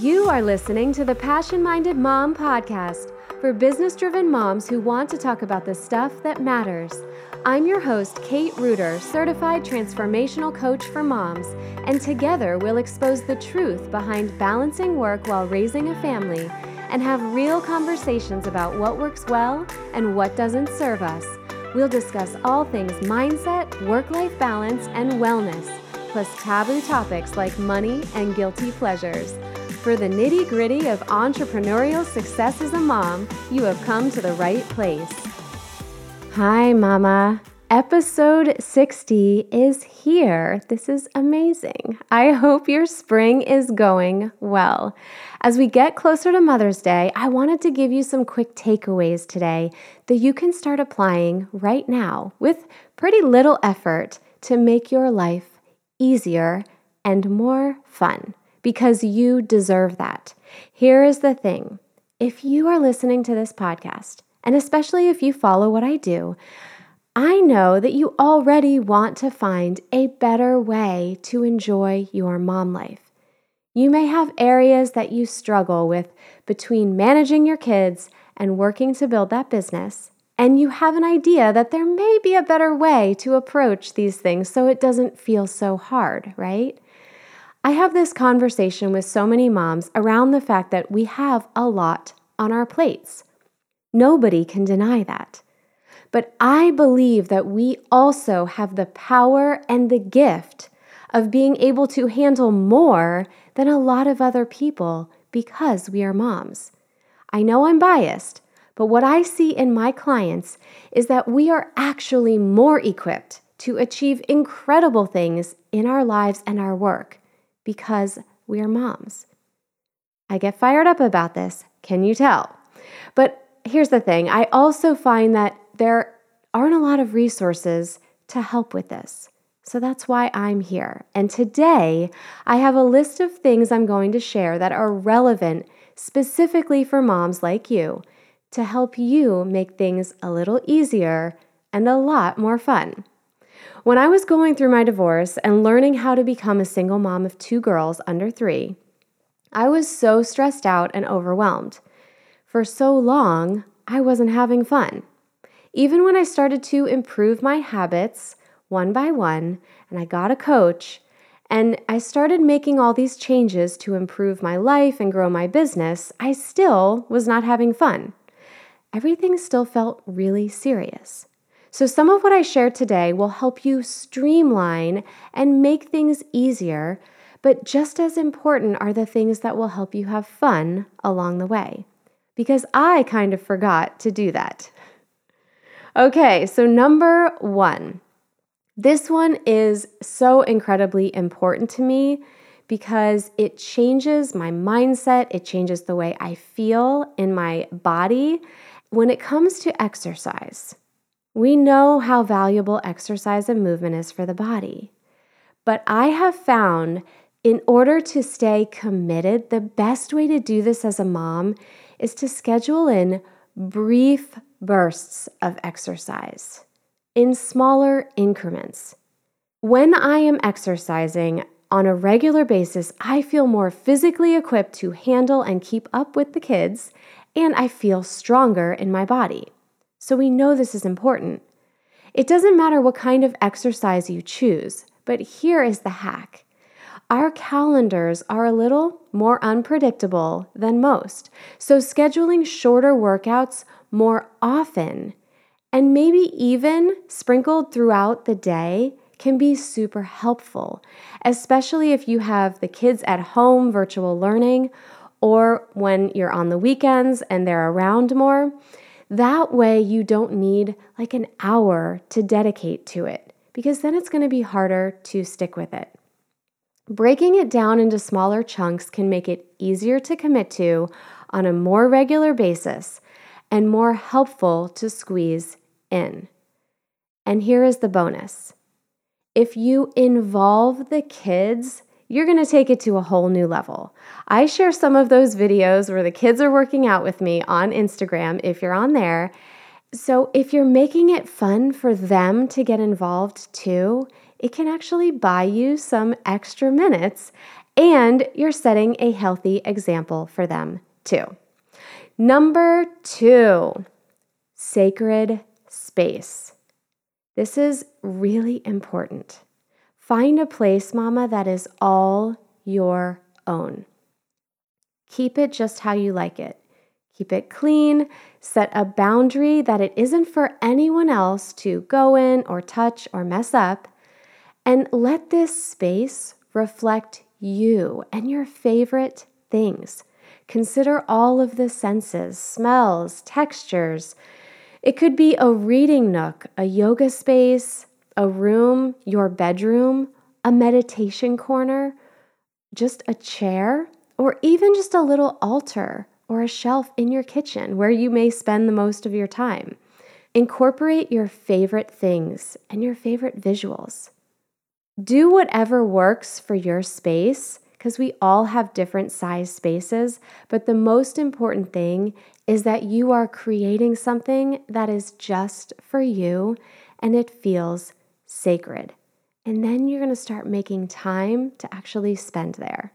You are listening to the Passion Minded Mom podcast for business driven moms who want to talk about the stuff that matters. I'm your host, Kate Reuter, certified transformational coach for moms, and together we'll expose the truth behind balancing work while raising a family and have real conversations about what works well and what doesn't serve us. We'll discuss all things mindset, work life balance, and wellness, plus taboo topics like money and guilty pleasures. For the nitty gritty of entrepreneurial success as a mom, you have come to the right place. Hi, Mama. Episode 60 is here. This is amazing. I hope your spring is going well. As we get closer to Mother's Day, I wanted to give you some quick takeaways today that you can start applying right now with pretty little effort to make your life easier and more fun because you deserve that. Here is the thing if you are listening to this podcast, and especially if you follow what I do, I know that you already want to find a better way to enjoy your mom life. You may have areas that you struggle with between managing your kids and working to build that business, and you have an idea that there may be a better way to approach these things so it doesn't feel so hard, right? I have this conversation with so many moms around the fact that we have a lot on our plates. Nobody can deny that. But I believe that we also have the power and the gift of being able to handle more than a lot of other people because we are moms. I know I'm biased, but what I see in my clients is that we are actually more equipped to achieve incredible things in our lives and our work because we are moms. I get fired up about this, can you tell? But here's the thing I also find that there aren't a lot of resources to help with this. So that's why I'm here. And today, I have a list of things I'm going to share that are relevant specifically for moms like you to help you make things a little easier and a lot more fun. When I was going through my divorce and learning how to become a single mom of two girls under three, I was so stressed out and overwhelmed. For so long, I wasn't having fun. Even when I started to improve my habits one by one, and I got a coach, and I started making all these changes to improve my life and grow my business, I still was not having fun. Everything still felt really serious. So, some of what I share today will help you streamline and make things easier, but just as important are the things that will help you have fun along the way. Because I kind of forgot to do that. Okay, so number one. This one is so incredibly important to me because it changes my mindset, it changes the way I feel in my body when it comes to exercise. We know how valuable exercise and movement is for the body. But I have found in order to stay committed, the best way to do this as a mom is to schedule in brief bursts of exercise in smaller increments. When I am exercising on a regular basis, I feel more physically equipped to handle and keep up with the kids, and I feel stronger in my body. So we know this is important. It doesn't matter what kind of exercise you choose, but here is the hack. Our calendars are a little more unpredictable than most, so scheduling shorter workouts more often and maybe even sprinkled throughout the day can be super helpful, especially if you have the kids at home virtual learning or when you're on the weekends and they're around more. That way, you don't need like an hour to dedicate to it because then it's going to be harder to stick with it. Breaking it down into smaller chunks can make it easier to commit to on a more regular basis and more helpful to squeeze in. And here is the bonus if you involve the kids you're going to take it to a whole new level. I share some of those videos where the kids are working out with me on Instagram if you're on there. So, if you're making it fun for them to get involved too, it can actually buy you some extra minutes And you're setting a healthy example for them too. Number two, sacred space. This is really important. Find a place, mama, that is all your own. Keep it just how you like it. Keep it clean. Set a boundary that it isn't for anyone else to go in or touch or mess up. And let this space reflect you and your favorite things. Consider all of the senses, smells, textures. It could be a reading nook, a yoga space, a room, your bedroom, a meditation corner, just a chair, or even just a little altar or a shelf in your kitchen where you may spend the most of your time. Incorporate your favorite things and your favorite visuals. Do whatever works for your space because we all have different size spaces, but the most important thing is that you are creating something that is just for you and it feels sacred. And then you're going to start making time to actually spend there.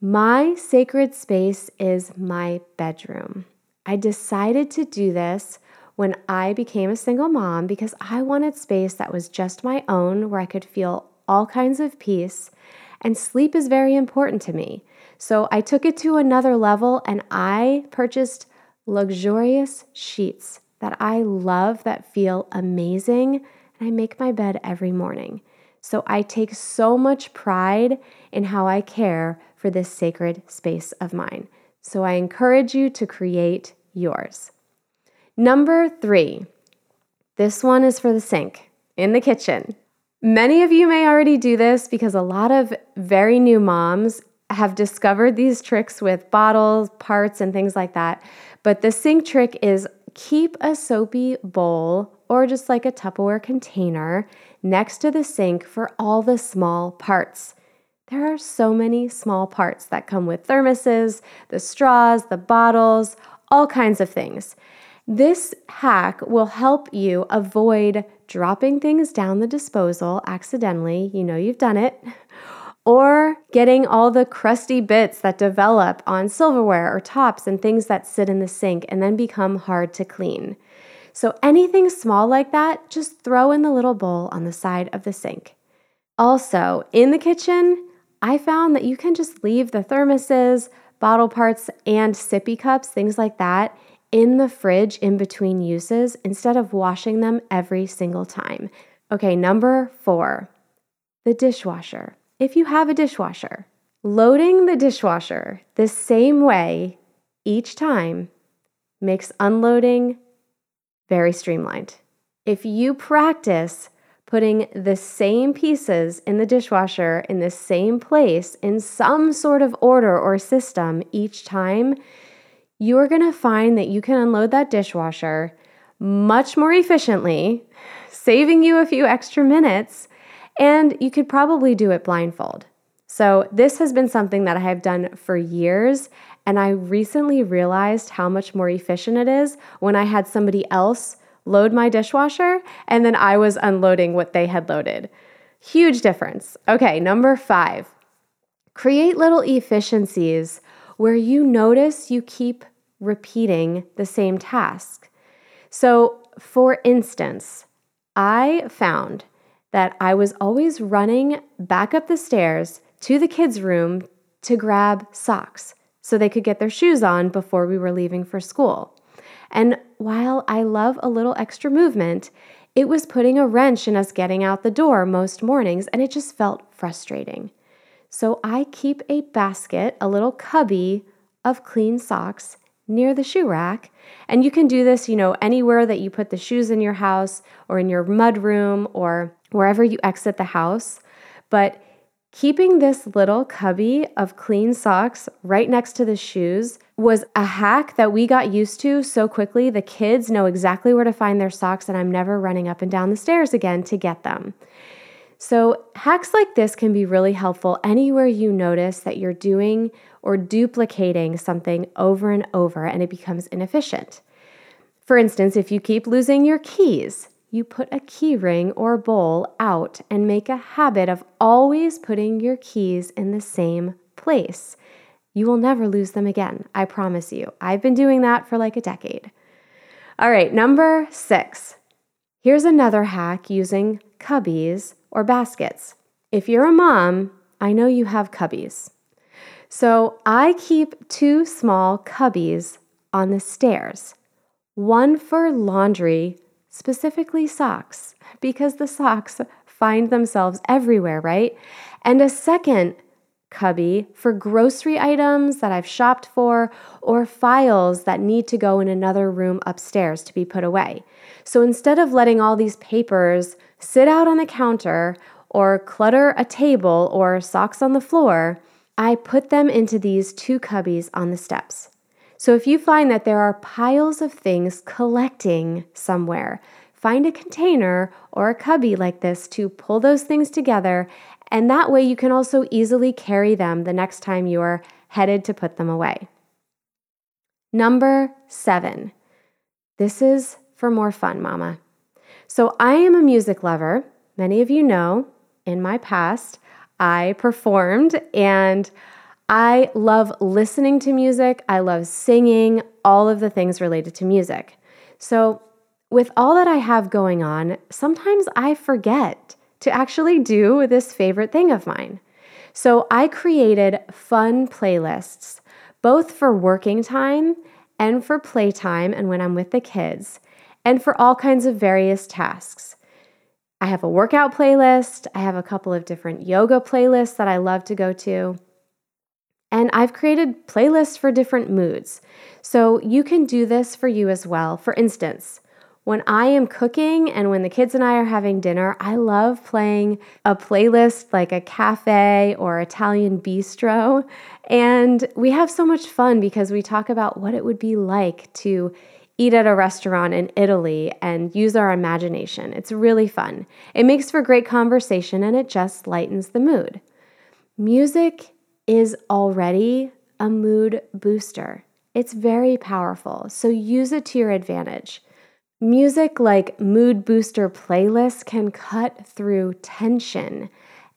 My sacred space is my bedroom. I decided to do this when I became a single mom because I wanted space that was just my own, where I could feel all kinds of peace. And sleep is very important to me. So I took it to another level and I purchased luxurious sheets that I love that feel amazing. And I make my bed every morning. So I take so much pride in how I care for this sacred space of mine. So I encourage you to create yours. Number three, this one is for the sink in the kitchen. Many of you may already do this because a lot of very new moms have discovered these tricks with bottles, parts, and things like that. But the sink trick is keep a soapy bowl or just like a Tupperware container next to the sink for all the small parts. There are so many small parts that come with thermoses, the straws, the bottles, all kinds of things. This hack will help you avoid dropping things down the disposal accidentally. You know you've done it. Or getting all the crusty bits that develop on silverware or tops and things that sit in the sink and then become hard to clean. So, anything small like that, just throw in the little bowl on the side of the sink. Also, in the kitchen, I found that you can just leave the thermoses, bottle parts, and sippy cups, things like that, in the fridge in between uses instead of washing them every single time. Okay, number four, the dishwasher. If you have a dishwasher, loading the dishwasher the same way each time makes unloading very streamlined. If you practice putting the same pieces in the dishwasher in the same place in some sort of order or system each time, you're to find that you can unload that dishwasher much more efficiently, saving you a few extra minutes, and you could probably do it blindfold. So, this has been something that I have done for years, and I recently realized how much more efficient it is when I had somebody else load my dishwasher, and then I was unloading what they had loaded. Huge difference. Okay, number five, create little efficiencies where you notice you keep repeating the same task. So, for instance, I found that I was always running back up the stairs to the kids' room to grab socks so they could get their shoes on before we were leaving for school. And while I love a little extra movement, it was putting a wrench in us getting out the door most mornings, and it just felt frustrating. So I keep a basket, a little cubby of clean socks near the shoe rack. And you can do this, you know, anywhere that you put the shoes in your house or in your mud room or wherever you exit the house. But Keeping this little cubby of clean socks right next to the shoes was a hack that we got used to so quickly. The kids know exactly where to find their socks, and I'm never running up and down the stairs again to get them. So, hacks like this can be really helpful anywhere you notice that you're doing or duplicating something over and over and it becomes inefficient. For instance, if you keep losing your keys, you put a key ring or bowl out and make a habit of always putting your keys in the same place. You will never lose them again, I promise you. I've been doing that for like a decade. All right, number six. Here's another hack using cubbies or baskets. If you're a mom, I know you have cubbies. So I keep two small cubbies on the stairs one for laundry, specifically socks, because the socks find themselves everywhere, right? And a second cubby for grocery items that I've shopped for or files that need to go in another room upstairs to be put away. So instead of letting all these papers sit out on the counter or clutter a table or socks on the floor, I put them into these two cubbies on the steps. So if you find that there are piles of things collecting somewhere, find a container or a cubby like this to pull those things together and that way you can also easily carry them the next time you are headed to put them away. Number seven. This is for more fun, mama. So I am a music lover. Many of you know in my past, I performed and I love listening to music. I love singing, all of the things related to music. So, with all that I have going on, sometimes I forget to actually do this favorite thing of mine. So I created fun playlists, both for working time and for playtime and when I'm with the kids, and for all kinds of various tasks. I have a workout playlist, I have a couple of different yoga playlists that I love to go to. And I've created playlists for different moods. So you can do this for you as well. For instance, when I am cooking and when the kids and I are having dinner, I love playing a playlist like a cafe or Italian bistro. And we have so much fun because we talk about what it would be like to eat at a restaurant in Italy and use our imagination. It's really fun. It makes for great conversation and it just lightens the mood. Music is already a mood booster. It's very powerful, so use it to your advantage. Music like mood booster playlists can cut through tension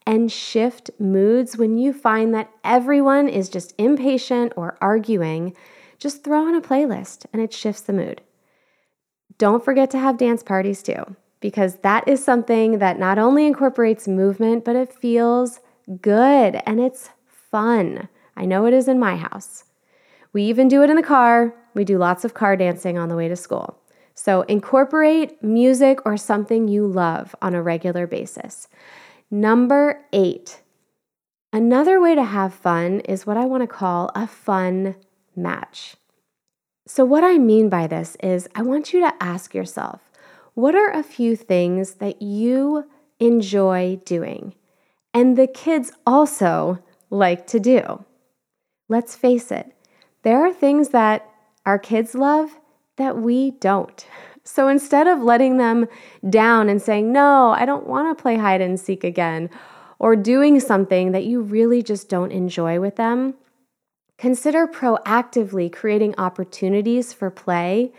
and shift moods when you find that everyone is just impatient or arguing. Just throw on a playlist and it shifts the mood. Don't forget to have dance parties too, because that is something that not only incorporates movement, but it feels good and it's fun. I know it is in my house. We even do it in the car. We do lots of car dancing on the way to school. So incorporate music or something you love on a regular basis. Number eight, another way to have fun is what I want to call a fun match. So, what I mean by this is I want you to ask yourself what are a few things that you enjoy doing and the kids also like to do? Let's face it, there are things that our kids love that we don't. So instead of letting them down and saying, No, I don't want to play hide and seek again, or doing something that you really just don't enjoy with them, consider proactively creating opportunities for play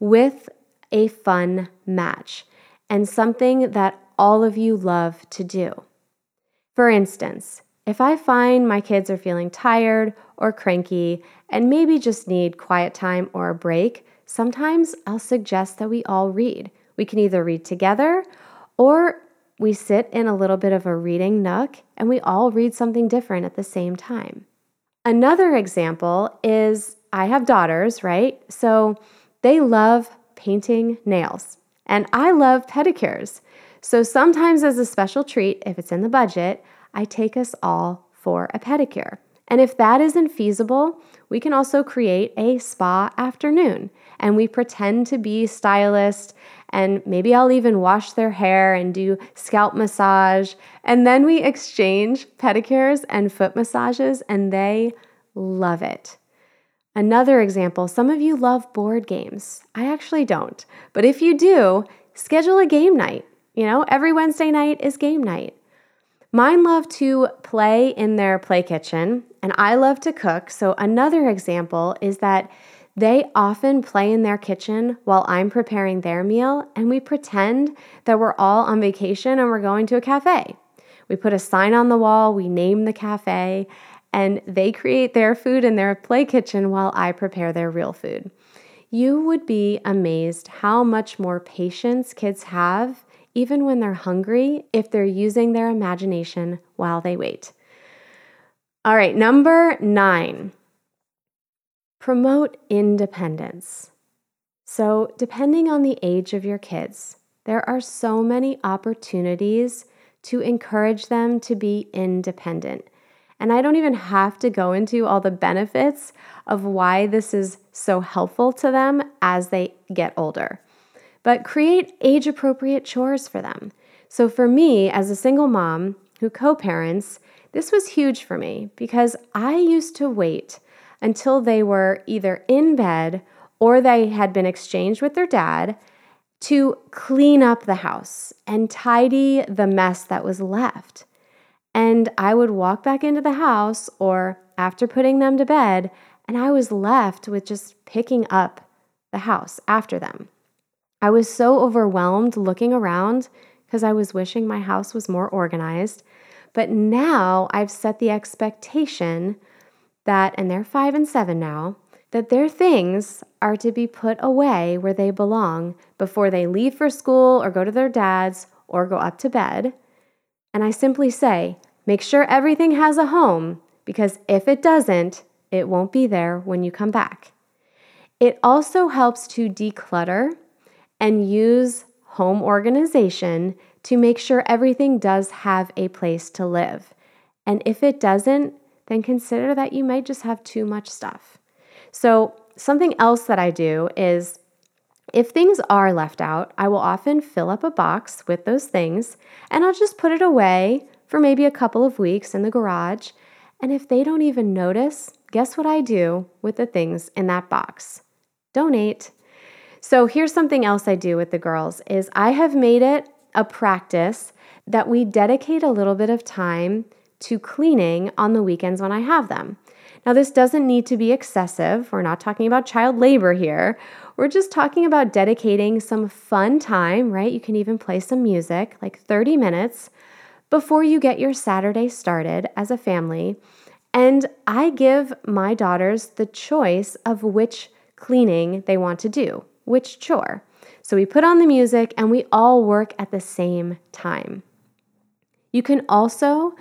with a fun match and something that all of you love to do. For instance, if I find my kids are feeling tired or cranky and maybe just need quiet time or a break, sometimes I'll suggest that we all read. We can either read together or we sit in a little bit of a reading nook and we all read something different at the same time. Another example is I have daughters, right? So they love painting nails and I love pedicures. So sometimes, as a special treat, if it's in the budget, I take us all for a pedicure. And if that isn't feasible, we can also create a spa afternoon and we pretend to be stylists and maybe I'll even wash their hair and do scalp massage and then we exchange pedicures and foot massages and they love it. Another example, some of you love board games. I actually don't. But if you do, schedule a game night. You know, every Wednesday night is game night. Mine love to play in their play kitchen, and I love to cook. So, another example is that They often play in their kitchen while I'm preparing their meal, and we pretend that we're all on vacation and we're going to a cafe. We put a sign on the wall, we name the cafe, and they create their food in their play kitchen while I prepare their real food. You would be amazed how much more patience kids have, even when they're hungry, if they're using their imagination while they wait. All right, number nine promote independence. So, depending on the age of your kids, there are so many opportunities to encourage them to be independent. And I don't even have to go into all the benefits of why this is so helpful to them as they get older. But create age appropriate chores for them. So, for me, as a single mom who co parents, this was huge for me because I used to wait until they were either in bed or they had been exchanged with their dad to clean up the house and tidy the mess that was left. And I would walk back into the house or after putting them to bed, and I was left with just picking up the house after them. I was so overwhelmed looking around because I was wishing my house was more organized. But now I've set the expectation that, and they're five and seven now, that their things are to be put away where they belong before they leave for school or go to their dad's or go up to bed. And I simply say, make sure everything has a home because if it doesn't, it won't be there when you come back. It also helps to declutter and use home organization to make sure everything does have a place to live. And if it doesn't, then consider that you might just have too much stuff. So, something else that I do is if things are left out, I will often fill up a box with those things and I'll just put it away for maybe a couple of weeks in the garage. And if they don't even notice, guess what I do with the things in that box? Donate. So here's something else I do with the girls is I have made it a practice that we dedicate a little bit of time to cleaning on the weekends when I have them. Now, this doesn't need to be excessive. We're not talking about child labor here. We're just talking about dedicating some fun time, right? You can even play some music, like 30 minutes, before you get your Saturday started as a family. And I give my daughters the choice of which cleaning they want to do, which chore. So we put on the music and we all work at the same time. You can also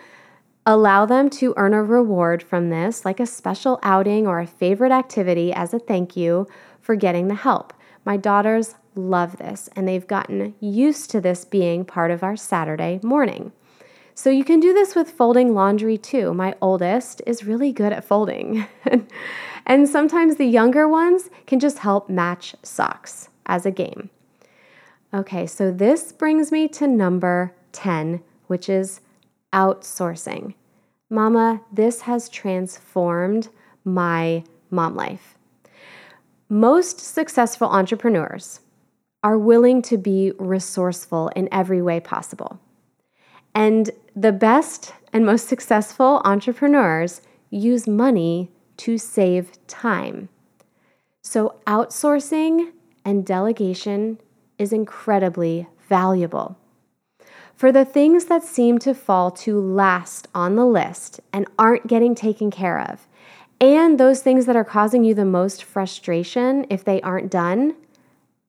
Allow them to earn a reward from this, like a special outing or a favorite activity as a thank you for getting the help. My daughters love this, and they've gotten used to this being part of our Saturday morning. So you can do this with folding laundry too. My oldest is really good at folding. and sometimes the younger ones can just help match socks as a game. Okay, so this brings me to number 10, which is outsourcing. Mama, this has transformed my mom life. Most successful entrepreneurs are willing to be resourceful in every way possible. And the best and most successful entrepreneurs use money to save time. So, outsourcing and delegation is incredibly valuable. For the things that seem to fall to last on the list and aren't getting taken care of, and those things that are causing you the most frustration if they aren't done,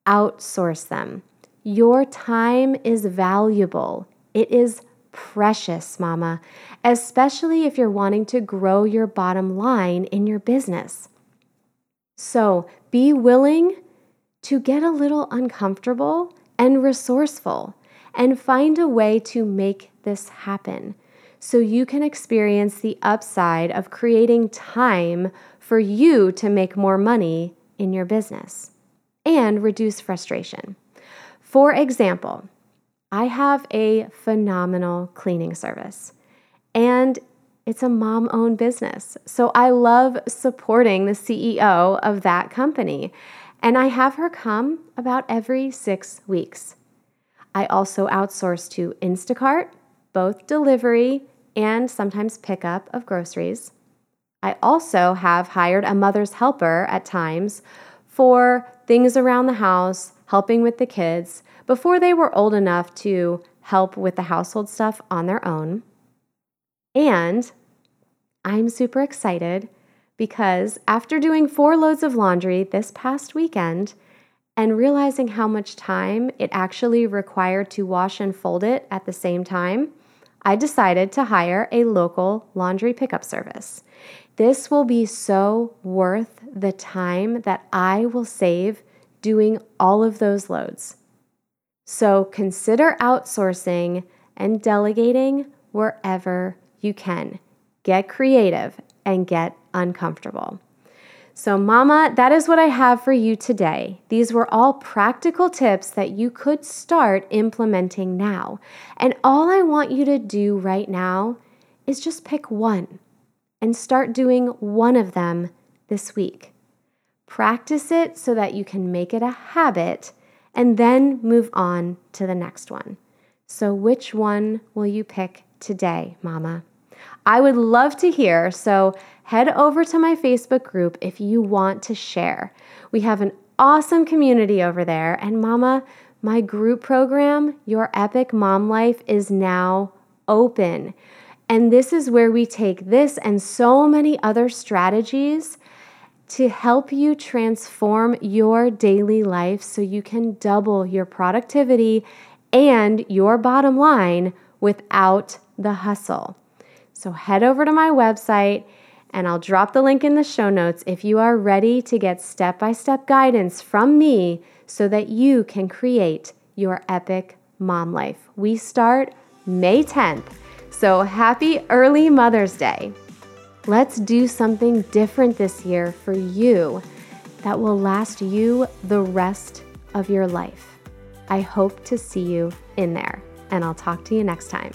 outsource them. Your time is valuable. It is precious, mama, especially if you're wanting to grow your bottom line in your business. So be willing to get a little uncomfortable and resourceful and find a way to make this happen so you can experience the upside of creating time for you to make more money in your business and reduce frustration. For example, I have a phenomenal cleaning service and it's a mom owned business. So I love supporting the CEO of that company. And I have her come about every six weeks. I also outsource to Instacart, both delivery and sometimes pickup of groceries. I also have hired a mother's helper at times for things around the house, helping with the kids before they were old enough to help with the household stuff on their own. And I'm super excited because after doing four loads of laundry this past weekend and realizing how much time it actually required to wash and fold it at the same time, I decided to hire a local laundry pickup service. This will be so worth the time that I will save doing all of those loads. So consider outsourcing and delegating wherever you can. Get creative and get uncomfortable. So, Mama, that is what I have for you today. These were all practical tips that you could start implementing now. And all I want you to do right now is just pick one and start doing one of them this week. Practice it so that you can make it a habit and then move on to the next one. So, which one will you pick today, Mama? I would love to hear, so head over to my Facebook group if you want to share. We have an awesome community over there, and Mama, my group program, Your Epic Mom Life, is now open. And this is where we take this and so many other strategies to help you transform your daily life so you can double your productivity and your bottom line without the hustle. So head over to my website and I'll drop the link in the show notes if you are ready to get step by step guidance from me so that you can create your epic mom life. We start May 10th. So happy early Mother's Day. Let's do something different this year for you that will last you the rest of your life. I hope to see you in there, and I'll talk to you next time.